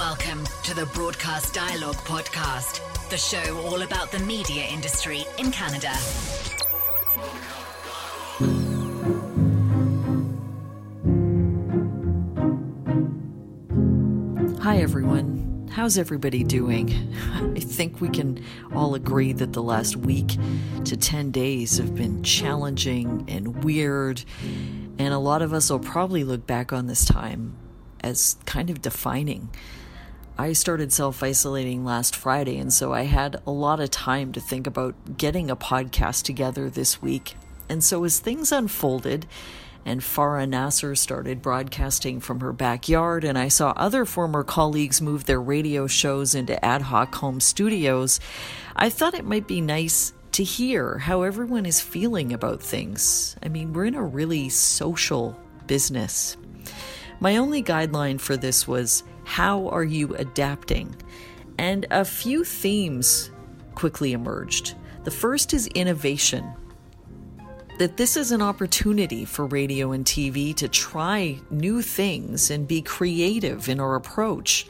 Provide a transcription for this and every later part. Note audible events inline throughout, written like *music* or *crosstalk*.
Welcome to the Broadcast Dialogue Podcast, the show all about the media industry in Canada. Hi, everyone. How's everybody doing? *laughs* I think we can all agree that the last week to 10 days have been challenging and weird, and a lot of us will probably look back on this time as kind of defining. I started self isolating last Friday, and so I had a lot of time to think about getting a podcast together this week. And so, as things unfolded, and Farah Nasser started broadcasting from her backyard, and I saw other former colleagues move their radio shows into ad hoc home studios, I thought it might be nice to hear how everyone is feeling about things. I mean, we're in a really social business. My only guideline for this was how are you adapting? And a few themes quickly emerged. The first is innovation. That this is an opportunity for radio and TV to try new things and be creative in our approach.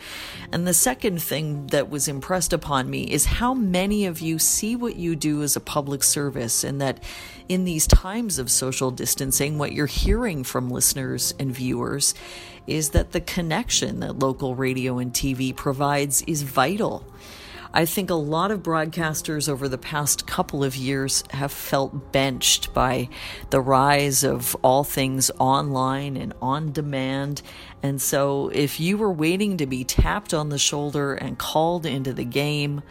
And the second thing that was impressed upon me is how many of you see what you do as a public service, and that in these times of social distancing, what you're hearing from listeners and viewers is that the connection that local radio and TV provides is vital. I think a lot of broadcasters over the past couple of years have felt benched by the rise of all things online and on demand. And so, if you were waiting to be tapped on the shoulder and called into the game,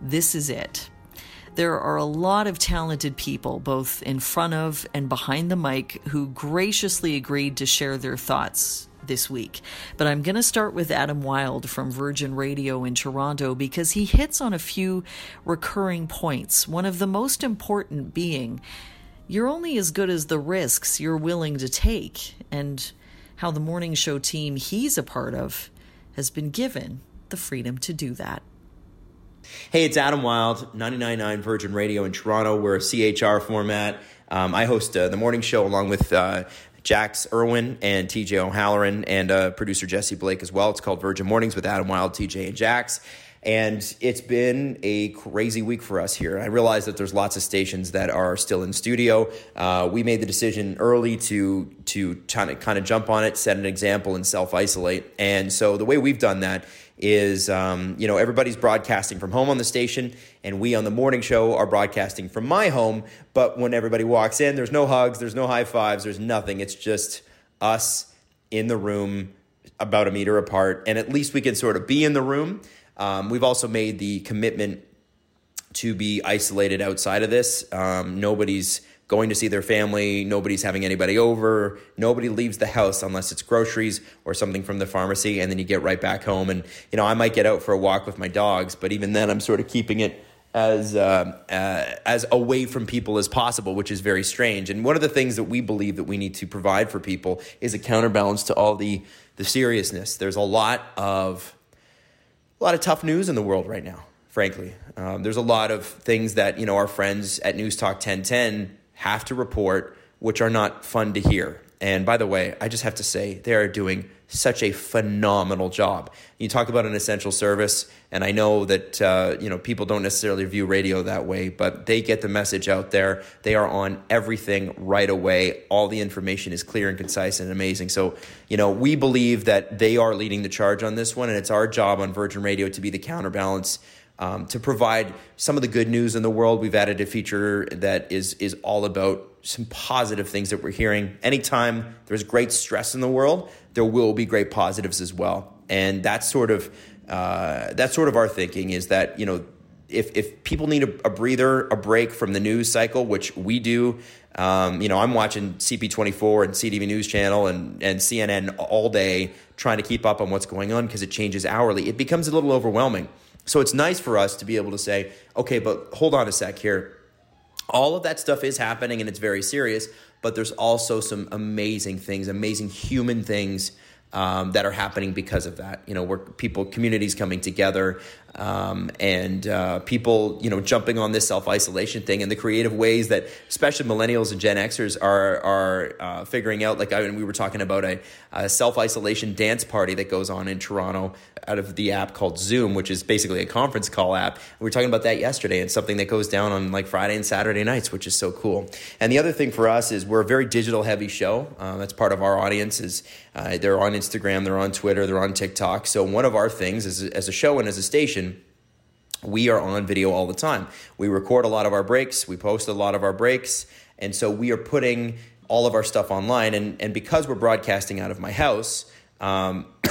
this is it. There are a lot of talented people, both in front of and behind the mic, who graciously agreed to share their thoughts this week. But I'm going to start with Adam Wylde from Virgin Radio in Toronto because he hits on a few recurring points. One of the most important being you're only as good as the risks you're willing to take, and how the morning show team he's a part of has been given the freedom to do that. Hey, it's Adam Wylde, 99.9 Virgin Radio in Toronto. We're a CHR format. Um, I host uh, the morning show along with uh, Jax Irwin and TJ O'Halloran and uh, producer Jesse Blake as well. It's called Virgin Mornings with Adam Wylde, TJ, and Jax. And it's been a crazy week for us here. I realize that there's lots of stations that are still in studio. Uh, we made the decision early to to kind of kind of jump on it, set an example, and self isolate. And so the way we've done that is um, you know everybody's broadcasting from home on the station and we on the morning show are broadcasting from my home but when everybody walks in there's no hugs there's no high fives there's nothing it's just us in the room about a meter apart and at least we can sort of be in the room um, we've also made the commitment to be isolated outside of this um, nobody's going to see their family. Nobody's having anybody over. Nobody leaves the house unless it's groceries or something from the pharmacy. And then you get right back home. And, you know, I might get out for a walk with my dogs, but even then, I'm sort of keeping it as uh, uh, as away from people as possible, which is very strange. And one of the things that we believe that we need to provide for people is a counterbalance to all the the seriousness. There's a lot of a lot of tough news in the world right now. Frankly, um, there's a lot of things that you know our friends at News Talk 1010 have to report, which are not fun to hear. And by the way, I just have to say, they are doing such a phenomenal job. You talk about an essential service, and I know that uh, you know people don't necessarily view radio that way, but they get the message out there. They are on everything right away. All the information is clear and concise and amazing. So you know we believe that they are leading the charge on this one, and it's our job on Virgin Radio to be the counterbalance um, to provide some of the good news in the world, we've added a feature that is is all about some positive things that we're hearing. Anytime there's great stress in the world, there will be great positives as well, and that's sort of uh, that's sort of our thinking is that you know if if people need a, a breather, a break from the news cycle, which we do. Um, you know, I'm watching CP24 and CTV News Channel and, and CNN all day trying to keep up on what's going on because it changes hourly. It becomes a little overwhelming. So it's nice for us to be able to say, okay, but hold on a sec here. All of that stuff is happening and it's very serious, but there's also some amazing things, amazing human things um, that are happening because of that. You know, where people, communities coming together, um, and uh, people, you know, jumping on this self isolation thing and the creative ways that, especially millennials and Gen Xers, are are uh, figuring out. Like I mean, we were talking about a, a self isolation dance party that goes on in Toronto out of the app called Zoom, which is basically a conference call app. We were talking about that yesterday. It's something that goes down on like Friday and Saturday nights, which is so cool. And the other thing for us is we're a very digital heavy show. Uh, that's part of our audience. Is uh, they're on Instagram, they're on Twitter, they're on TikTok. So one of our things is as a show and as a station we are on video all the time. We record a lot of our breaks, we post a lot of our breaks, and so we are putting all of our stuff online. And, and because we're broadcasting out of my house, um, *coughs*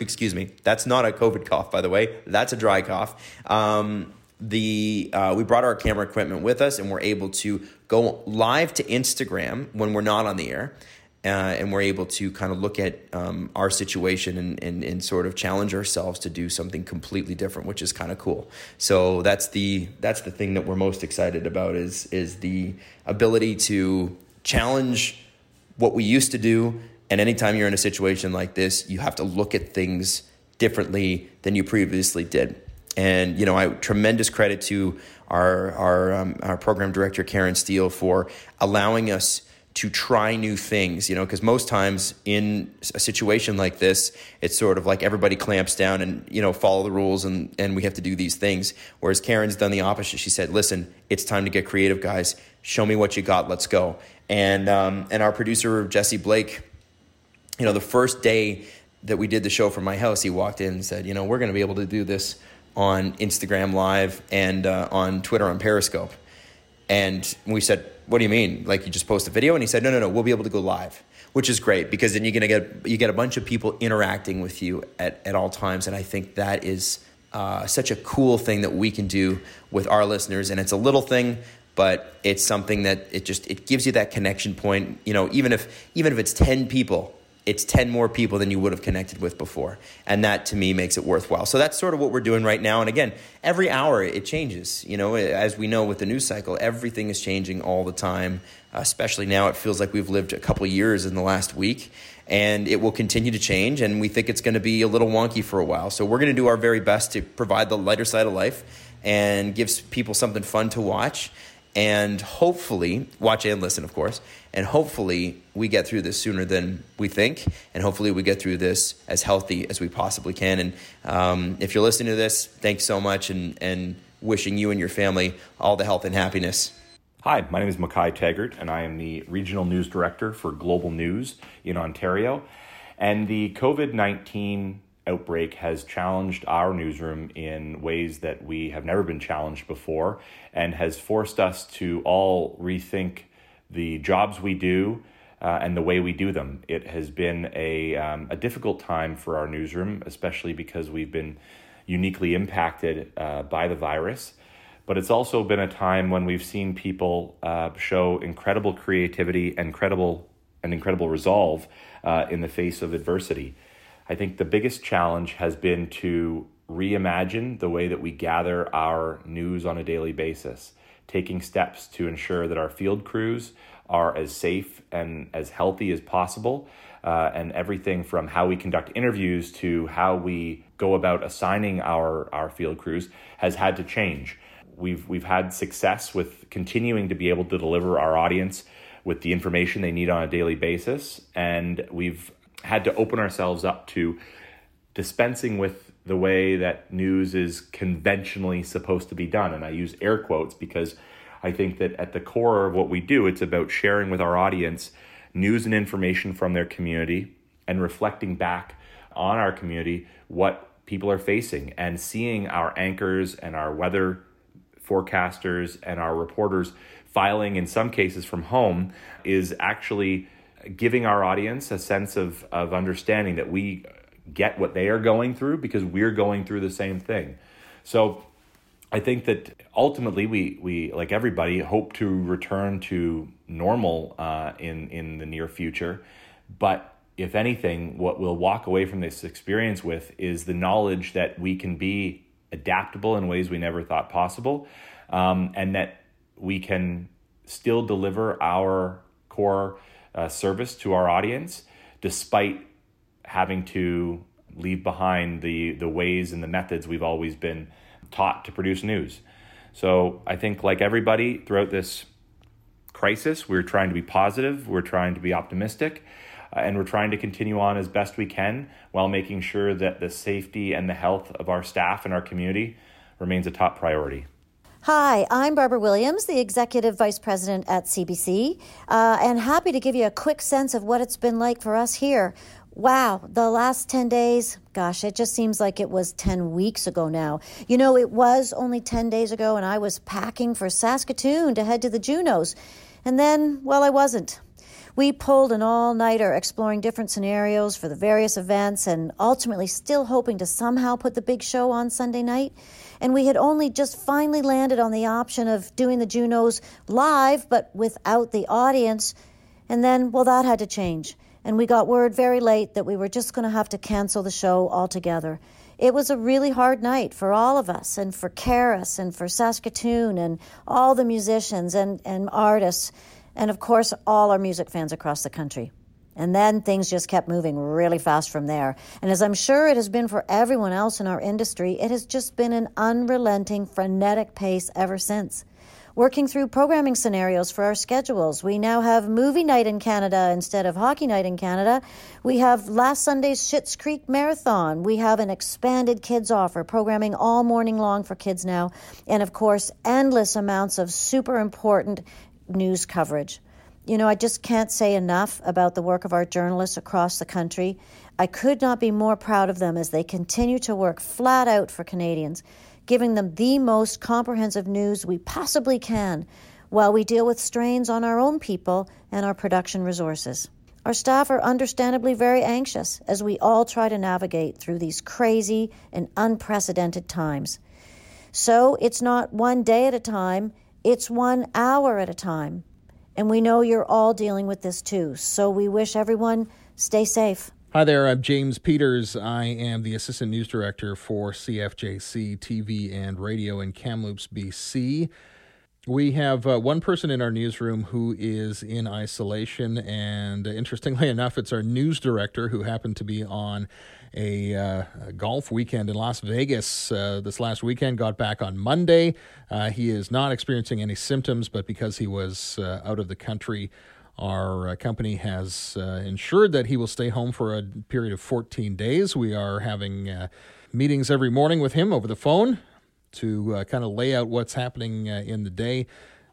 excuse me, that's not a COVID cough, by the way, that's a dry cough. Um, the uh, we brought our camera equipment with us and we're able to go live to Instagram when we're not on the air uh, and we're able to kind of look at um, our situation and, and, and sort of challenge ourselves to do something completely different, which is kind of cool. So that's the that's the thing that we're most excited about is is the ability to challenge what we used to do. And anytime you're in a situation like this, you have to look at things differently than you previously did. And you know, I tremendous credit to our our um, our program director Karen Steele for allowing us to try new things, you know, because most times in a situation like this, it's sort of like everybody clamps down and, you know, follow the rules and, and we have to do these things. Whereas Karen's done the opposite. She said, listen, it's time to get creative, guys. Show me what you got. Let's go. And, um, and our producer, Jesse Blake, you know, the first day that we did the show from my house, he walked in and said, you know, we're going to be able to do this on Instagram Live and uh, on Twitter on Periscope. And we said, what do you mean? Like you just post a video? And he said, no, no, no, we'll be able to go live, which is great because then you're going to get, you get a bunch of people interacting with you at, at all times. And I think that is uh, such a cool thing that we can do with our listeners. And it's a little thing, but it's something that it just, it gives you that connection point. You know, even if, even if it's 10 people it's 10 more people than you would have connected with before. And that to me makes it worthwhile. So that's sort of what we're doing right now. And again, every hour it changes. You know, as we know with the news cycle, everything is changing all the time. especially now, it feels like we've lived a couple years in the last week. And it will continue to change. And we think it's going to be a little wonky for a while. So we're going to do our very best to provide the lighter side of life and gives people something fun to watch and hopefully watch and listen of course and hopefully we get through this sooner than we think and hopefully we get through this as healthy as we possibly can and um, if you're listening to this thanks so much and, and wishing you and your family all the health and happiness Hi, my name is Mackay Taggart, and I am the Regional News Director for Global News in Ontario. And the COVID 19 outbreak has challenged our newsroom in ways that we have never been challenged before and has forced us to all rethink the jobs we do uh, and the way we do them. It has been a, um, a difficult time for our newsroom, especially because we've been uniquely impacted uh, by the virus. But it's also been a time when we've seen people uh, show incredible creativity and incredible and incredible resolve uh, in the face of adversity. I think the biggest challenge has been to reimagine the way that we gather our news on a daily basis, taking steps to ensure that our field crews are as safe and as healthy as possible. Uh, and everything from how we conduct interviews to how we go about assigning our, our field crews has had to change. We've, we've had success with continuing to be able to deliver our audience with the information they need on a daily basis. And we've had to open ourselves up to dispensing with the way that news is conventionally supposed to be done. And I use air quotes because I think that at the core of what we do, it's about sharing with our audience news and information from their community and reflecting back on our community what people are facing and seeing our anchors and our weather forecasters and our reporters filing in some cases from home is actually giving our audience a sense of, of understanding that we get what they are going through because we're going through the same thing. So I think that ultimately we, we like everybody hope to return to normal uh, in, in the near future. But if anything, what we'll walk away from this experience with is the knowledge that we can be adaptable in ways we never thought possible um, and that we can still deliver our core uh, service to our audience, despite having to leave behind the, the ways and the methods we've always been taught to produce news. So I think, like everybody throughout this crisis, we're trying to be positive, we're trying to be optimistic, uh, and we're trying to continue on as best we can while making sure that the safety and the health of our staff and our community remains a top priority. Hi, I'm Barbara Williams, the Executive Vice President at CBC, uh, and happy to give you a quick sense of what it's been like for us here. Wow, the last 10 days, gosh, it just seems like it was 10 weeks ago now. You know, it was only 10 days ago, and I was packing for Saskatoon to head to the Junos. And then, well, I wasn't. We pulled an all nighter exploring different scenarios for the various events and ultimately still hoping to somehow put the big show on Sunday night. And we had only just finally landed on the option of doing the Junos live, but without the audience. And then, well, that had to change. And we got word very late that we were just going to have to cancel the show altogether. It was a really hard night for all of us, and for CARAS, and for Saskatoon, and all the musicians and, and artists, and of course, all our music fans across the country. And then things just kept moving really fast from there. And as I'm sure it has been for everyone else in our industry, it has just been an unrelenting, frenetic pace ever since. Working through programming scenarios for our schedules. We now have movie night in Canada instead of hockey night in Canada. We have last Sunday's Schitt's Creek Marathon. We have an expanded kids offer, programming all morning long for kids now. And of course, endless amounts of super important news coverage. You know, I just can't say enough about the work of our journalists across the country. I could not be more proud of them as they continue to work flat out for Canadians, giving them the most comprehensive news we possibly can while we deal with strains on our own people and our production resources. Our staff are understandably very anxious as we all try to navigate through these crazy and unprecedented times. So it's not one day at a time, it's one hour at a time. And we know you're all dealing with this too. So we wish everyone stay safe. Hi there, I'm James Peters. I am the Assistant News Director for CFJC TV and Radio in Kamloops, BC. We have uh, one person in our newsroom who is in isolation, and interestingly *laughs* enough, it's our news director who happened to be on a, uh, a golf weekend in Las Vegas uh, this last weekend. Got back on Monday. Uh, he is not experiencing any symptoms, but because he was uh, out of the country, our company has ensured that he will stay home for a period of 14 days. We are having meetings every morning with him over the phone to uh, kind of lay out what's happening uh, in the day.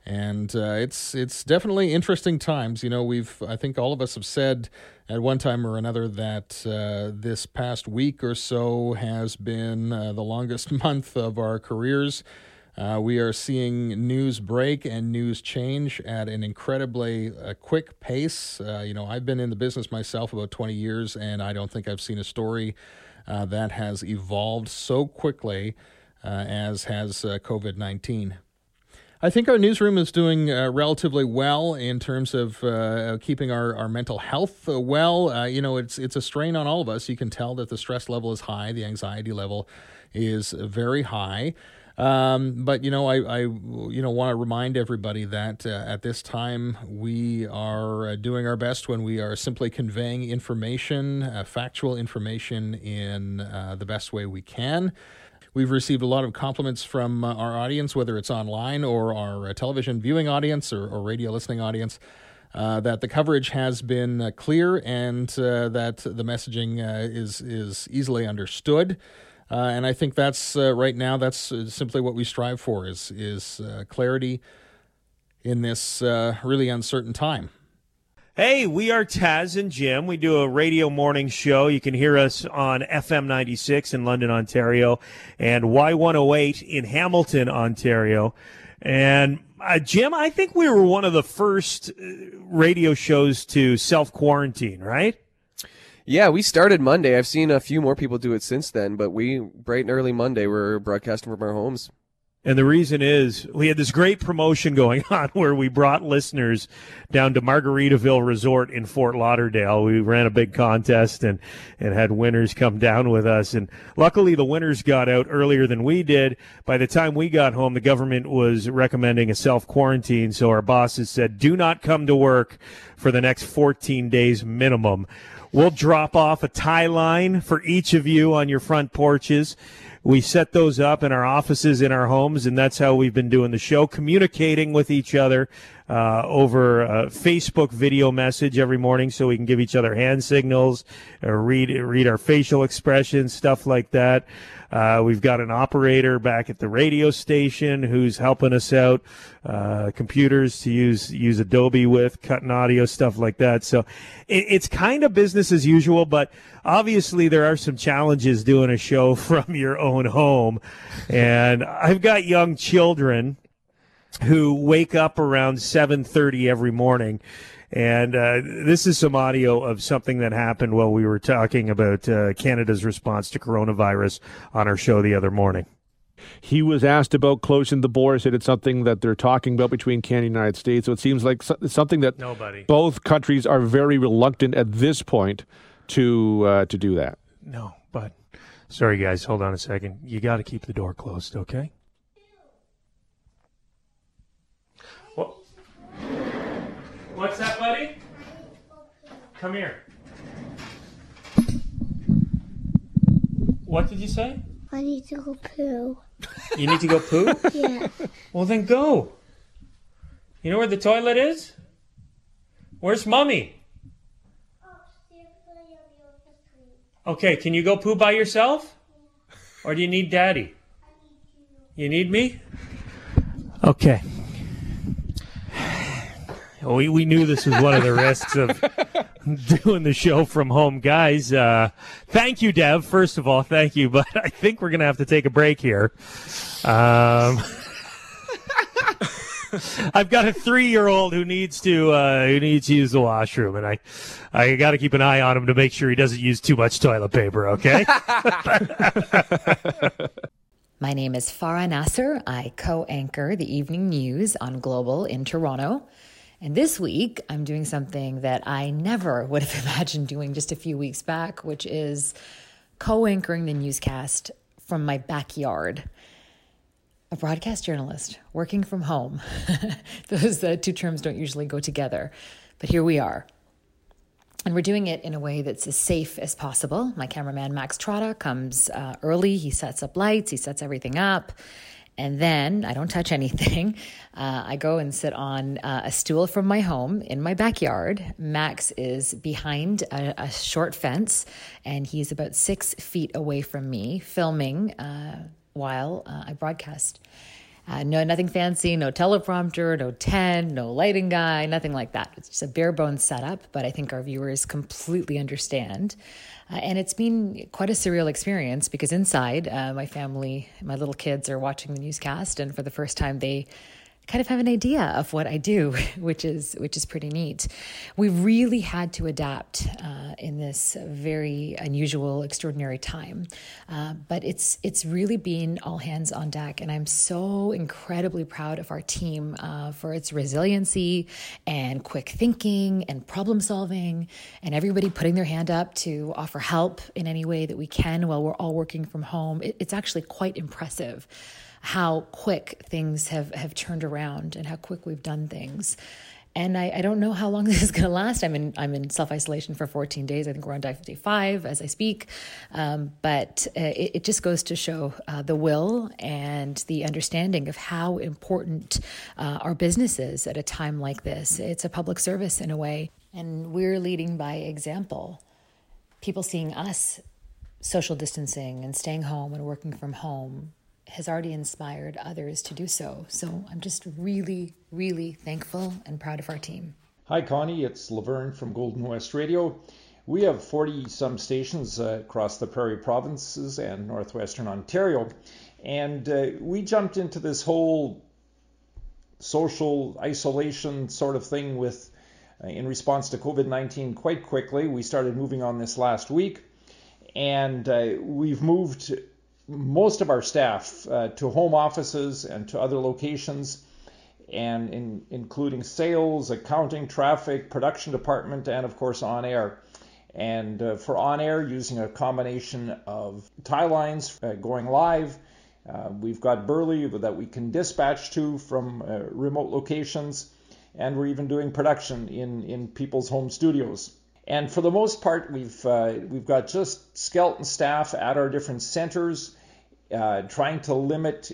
And uh, it's it's definitely interesting times. You know, we've I think all of us have said at one time or another that uh, this past week or so has been uh, the longest *laughs* month of our careers. Uh, we are seeing news break and news change at an incredibly quick pace. you know, I've been in the business myself about 20 years, and I don't think I've seen a story that has evolved so quickly uh, as has uh, COVID 19. I think our newsroom is doing uh, relatively well in terms of uh, keeping our, our mental health uh, well. Uh, you know, it's it's a strain on all of us. You can tell that the stress level is high, the anxiety level is very high. Um, but you know, I, I you know want to remind everybody that uh, at this time we are doing our best when we are simply conveying information, factual information, in the best way we can. We've received a lot of compliments from uh, our audience, whether it's online or our uh, television viewing audience or, or radio listening audience. Uh, that the coverage has been uh, clear and uh, that the messaging uh, is is easily understood, and I think that's right now that's simply what we strive for is is clarity in this really uncertain time. Hey, we are Taz and Jim. We do a radio morning show. You can hear us on FM 96 in London, Ontario, and Y108 in Hamilton, Ontario. And uh, Jim, I think we were one of the first uh, radio shows to self quarantine, right? Yeah, we started Monday. I've seen a few more people do it since then, but we bright and early Monday we're broadcasting from our homes. And the reason is we had this great promotion going *laughs* on where we brought listeners down to Margaritaville Resort in Fort Lauderdale. We ran a big contest and, and had winners come down with us. And luckily the winners got out earlier than we did. By the time we got home, the government was recommending a self quarantine. So our bosses said, do not come to work for the next 14 days minimum. we'll drop off a tie line for each of you on your front porches. We set those up in our offices, in our homes, and that's how we've been doing the show, communicating with each other uh, over Facebook video message every morning, so we can give each other hand signals, uh, read read our facial expressions, stuff like that. Uh, we've got an operator back at the radio station who's helping us out, uh, computers to use use Adobe with, cutting audio, stuff like that. So it, it's kind of business as usual, but obviously there are some challenges doing a show *laughs* from your own home. And I've got young children who wake up around 7:30 every morning and uh, this is some audio of something that happened while we were talking about uh, Canada's response to coronavirus on our show the other morning. He was asked about closing the border. Said it's something that they're talking about between Canada and the United States. So it seems like something that Nobody. both countries are very reluctant at this point to uh, to do that. No, but sorry guys, hold on a second. You got to keep the door closed, okay? What's that? Come here. What did you say? I need to go poo. You need to go poo? *laughs* Yeah. Well, then go. You know where the toilet is? Where's mommy? Okay, can you go poo by yourself? Or do you need daddy? You need me? Okay. *sighs* We, we knew this was one of the risks of *laughs* doing the show from home, guys. Uh, thank you, Dev. First of all, thank you. But I think we're going to have to take a break here. Um, *laughs* I've got a three-year-old who needs to uh, who needs to use the washroom, and I I got to keep an eye on him to make sure he doesn't use too much toilet paper. Okay. *laughs* My name is Farah Nasser. I co-anchor the evening news on Global in Toronto. And this week, I'm doing something that I never *laughs* would have imagined doing just a few weeks back, which is co anchoring the newscast from my backyard. A broadcast journalist working from home. *laughs* Those uh, two terms don't usually go together, but here we are. And we're doing it in a way that's as safe as possible. My cameraman, Max Trotta, comes uh, early. He sets up lights, he sets everything up. And then I don't touch anything. *laughs* Uh, I go and sit on uh, a stool from my home in my backyard. Max is behind a, a short fence, and he's about six feet away from me, filming uh, while uh, I broadcast. Uh, no, nothing fancy, no teleprompter, no tent, no lighting guy, nothing like that. It's just a bare bones setup, but I think our viewers completely understand. Uh, and it's been quite a surreal experience because inside, uh, my family, my little kids are watching the newscast, and for the first time, they kind of have an idea of what I do, *laughs* which is which is pretty neat. We really had to adapt uh, in this very unusual, extraordinary time, uh, but it's it's really been all hands on deck, and I'm so incredibly proud of our team uh, for its resiliency and quick thinking and problem solving, and everybody putting their hand up to offer help in any way that we can while we're all working from home. It, it's actually quite impressive how quick things have, have turned around and how quick we've done things. And I, I don't know how long *laughs* this is going to last. I'm in I'm in self isolation for 14 days. I think we're on day 55 as I speak. Um, but uh, it, it, just goes to show uh, the will and the understanding of how important uh, our business is at a time like this. It's a public service in a way, and we're leading by example. People seeing us social distancing and staying home and working from home has already inspired others to do so. So I'm just really, really thankful and proud of our team. Hi, Connie. It's Laverne from Golden West Radio. We have 40 some stations uh, across the prairie provinces and northwestern Ontario. And uh, we jumped into this whole social isolation sort of thing with uh, in response to COVID-19 quite quickly. We started moving on this last week and uh, we've moved most of our staff uh, to home offices and to other locations, and in, including sales, accounting, traffic, production department, and of course on air. And uh, for on air, using a combination of tie lines uh, going live. Uh, we've got Burley that we can dispatch to from uh, remote locations, and we're even doing production in, in people's home studios. And for the most part, we've uh, we've got just skeleton staff at our different centers, uh, trying to limit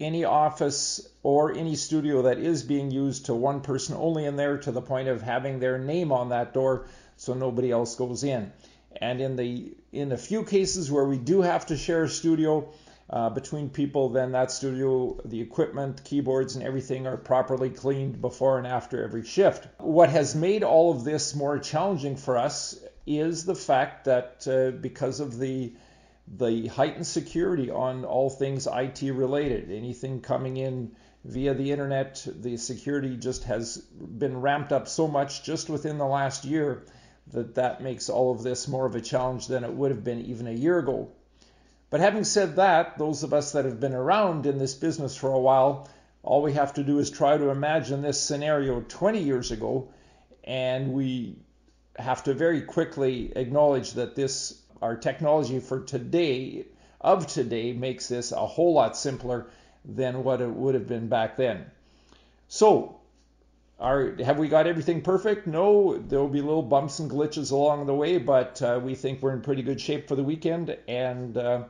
any office or any studio that is being used to one person only in there to the point of having their name on that door so nobody else goes in. And in the in a few cases where we do have to share a studio uh, between people, then that studio, the equipment, keyboards, and everything are properly cleaned before and after every shift. What has made all of this more challenging for us is the fact that uh, because of the the heightened security on all things IT related, anything coming in via the internet, the security just has been ramped up so much just within the last year that that makes all of this more of a challenge than it would have been even a year ago. But having said that, those of us that have been around in this business for a while, all we have to do is try to imagine this scenario 20 years ago, and we have to very quickly acknowledge that this our technology for today of today makes this a whole lot simpler than what it would have been back then. So, are, have we got everything perfect? No, there will be little bumps and glitches along the way, but uh, we think we're in pretty good shape for the weekend and uh,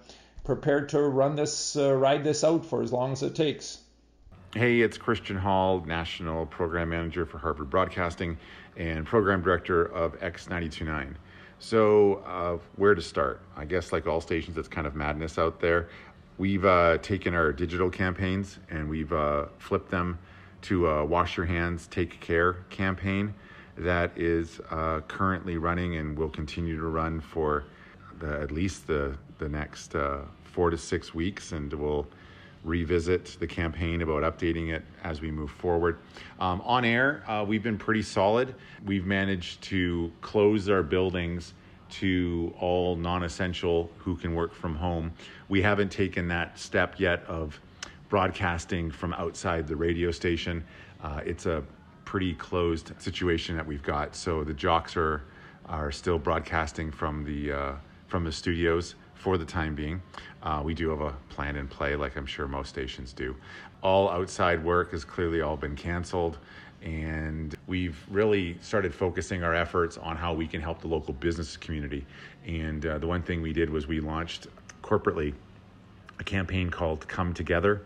prepared to run this, uh, ride this out for as long as it takes. Hey, it's Christian Hall, National Program Manager for Harvard Broadcasting and Program Director of X929. So, uh, where to start? I guess, like all stations, it's kind of madness out there. We've uh, taken our digital campaigns and we've uh, flipped them to Wash Your Hands, Take Care campaign that is uh, currently running and will continue to run for the, at least the, the next uh, four to six weeks. And we'll revisit the campaign about updating it as we move forward. Um, on air, uh, we've been pretty solid. We've managed to close our buildings to all non essential who can work from home. We haven't taken that step yet of broadcasting from outside the radio station. Uh, it's a pretty closed situation that we've got. So the jocks are are still broadcasting from the uh, from the studios for the time being. Uh, we do have a plan in play, like I'm sure most stations do. All outside work has clearly all been canceled, and we've really started focusing our efforts on how we can help the local business community. And uh, the one thing we did was we launched corporately a campaign called Come Together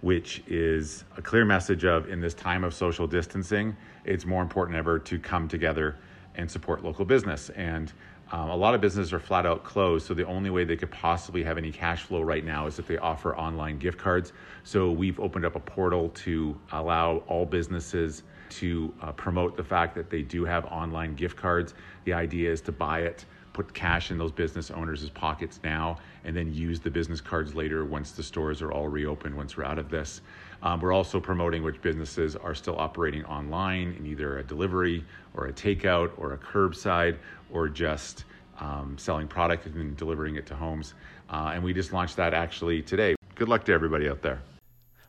which is a clear message of in this time of social distancing, it's more important ever to come together and support local business. And um, a lot of businesses are flat out closed, so the only way they could possibly have any cash flow right now is if they offer online gift cards. So we've opened up a portal to allow all businesses to uh, promote the fact that they do have online gift cards. The idea is to buy it put cash in those business owners' pockets now and then use the business cards later once the stores are all reopened, once we're out of this. Um, we're also promoting which businesses are still operating online in either a delivery or a takeout or a curbside or just um, selling product and delivering it to homes. Uh, and we just launched that actually today. Good luck to everybody out there.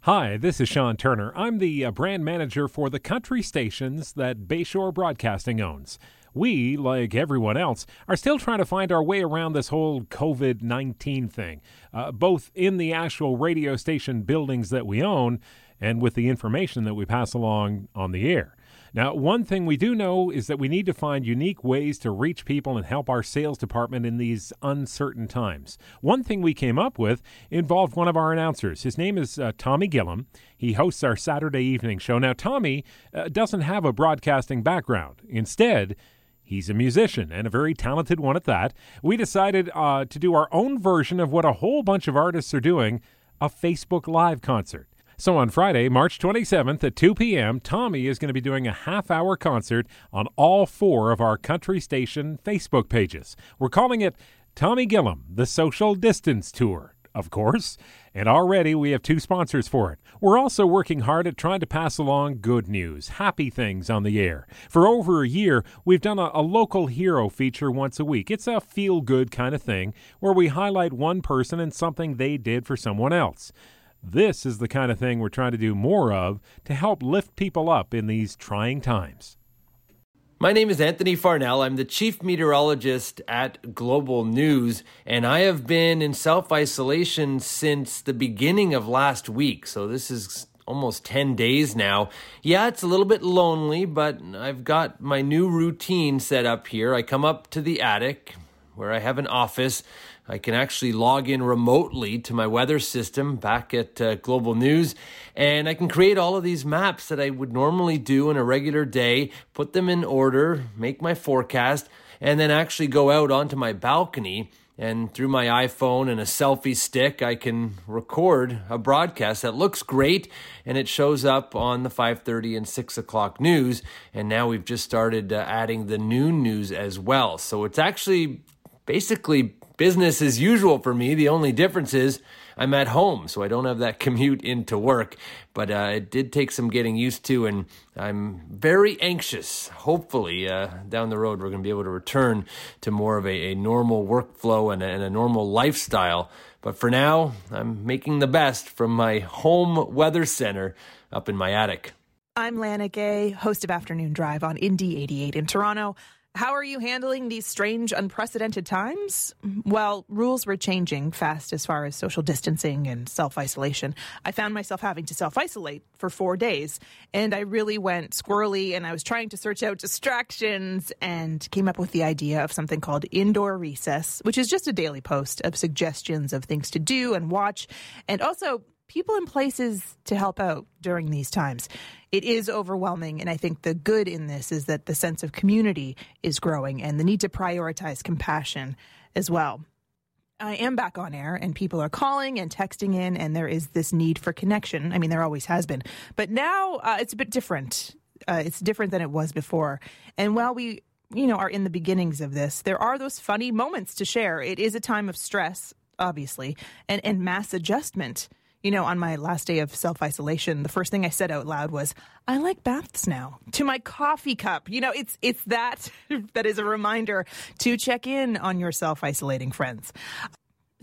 Hi, this is Shawn Turner. I'm the uh, brand manager for the country stations that Bayshore Broadcasting owns we, like everyone else, are still trying to find our way around this whole COVID 19 thing, uh, both in the actual radio station buildings that we own and with the information that we pass along on the air. Now, one thing we do know is that we need to find unique ways to reach people and help our sales department in these uncertain times. One thing we came up with involved one of our announcers. His name is uh, Tommy Gillum. He hosts our Saturday evening show. Now, Tommy uh, doesn't have a broadcasting background. Instead, He's a musician and a very talented one at that. We decided uh, to do our own version of what a whole bunch of artists are doing a Facebook Live concert. So on Friday, March 27th at 2 p.m., Tommy is going to be doing a half hour concert on all four of our country station Facebook pages. We're calling it Tommy Gillum, the Social Distance Tour of course, and already we have two sponsors for it. We're also working hard at trying to pass along good news, happy things on the air. For over a year, we've done a, a local hero feature once a week. It's a feel good kind of thing where we highlight one person and something they did for someone else. This is the kind of thing we're trying to do more of to help lift people up in these trying times. My name is Anthony Farnell. I'm the chief meteorologist at Global News, and I have been in self isolation since the beginning of last week. So this is almost 10 days now. Yeah, it's a little bit lonely, but I've got my new routine set up here. I come up to the attic where I have an office. I can actually log in remotely to my weather system back at uh, Global News, and I can create all of these maps that I would normally do in a regular day, put them in order, make my forecast, and then actually go out onto my balcony and through my iPhone and a selfie stick, I can record a broadcast that looks great, and it shows up on the 5:30 and 6 o'clock news. And now we've just started uh, adding the noon news as well. So it's actually basically business as usual for me. The only difference is I'm at home, so I don't have that *laughs* commute into work. But uh, it did take some getting used to, and I'm very anxious. Hopefully, uh, down the road, we're going to be able to return to more of a, a normal workflow and a, and a normal lifestyle. But for now, I'm making the best from my home weather center up in my attic. I'm Lana Gay, host of Afternoon Drive on Indie 88 in Toronto. How are you handling these strange, unprecedented times? Well, rules were changing fast as far as social distancing and self isolation. I found myself having to self isolate for four days, and I really went squirrely and I was trying to search out distractions and came up with the idea of something called Indoor Recess, which is just a daily post of suggestions of things to do and watch, and also people and places to help out during these times. It is overwhelming, and I think the good in this is that the sense of community is growing and the need to prioritize compassion as well. I am back on air and people are calling and texting in, and there is this need for connection. I mean, there always has been, but now uh, it's a bit different. Uh, it's different than it was before. And while we, you know, are in the beginnings of this, there are those funny moments to share. It is a time of stress, obviously, and, and mass adjustment you know, on my last day of self isolation, the first thing I said out loud was, "I like baths now." To my coffee cup, you know, it's it's that *laughs* that is a reminder to check in on your self isolating friends.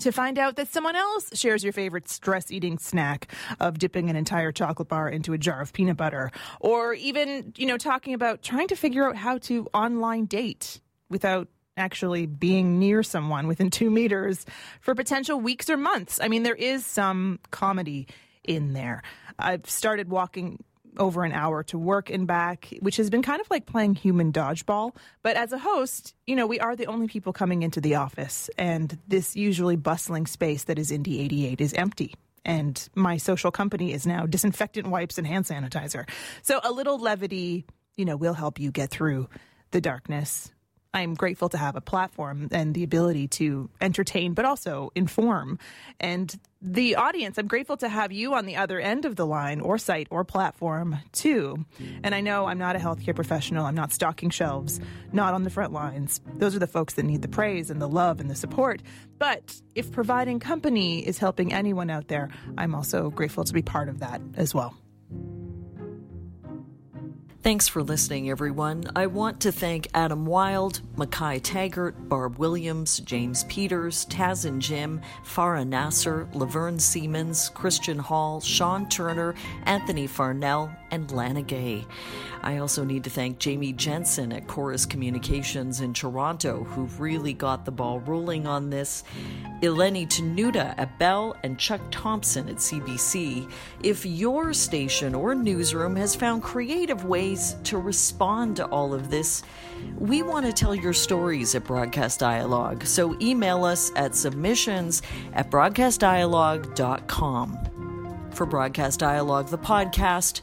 To find out that someone else shares your favorite stress eating snack of dipping an entire chocolate bar into a jar of peanut butter, or even, you know, talking about trying to figure out how to online date without actually being near someone within *laughs* two meters for potential weeks or months. I mean, there is some comedy in there. I've started walking over an hour to work and back, which has been kind of like playing human dodgeball. But as a host, you know, we are the only people coming into the office, and this usually bustling space that is Indie 88 is empty. And my social company is now disinfectant wipes and hand sanitizer. So a little levity, you know, will help you get through the darkness I'm grateful to have a platform and the ability to entertain, but also inform. And the audience, I'm grateful to have you on the other end of the line or site or platform too. And I know I'm not a healthcare professional. I'm not stocking shelves, not on the front lines. Those are the folks that need the praise and the love and the support. But if providing company is helping anyone out there, I'm also grateful to be part of that as well. Thanks for listening, everyone. I want to thank Adam Wylde, Mackay Taggart, Barb Williams, James Peters, Taz and Jim, Farah Nasser, Laverne Siemens, Christian Hall, Shawn Turner, Anthony Farnell, and Lana Gay. I also need to thank Jamie Jensen at Corus Communications in Toronto, who really got the ball rolling on this, Eleni Tenuta at Bell, and Chuck Thompson at CBC. If your station or newsroom has found creative ways to respond to all of this, we want to tell your stories at Broadcast Dialogue, so email us at submissions at broadcastdialogue.com. For Broadcast Dialogue, the podcast,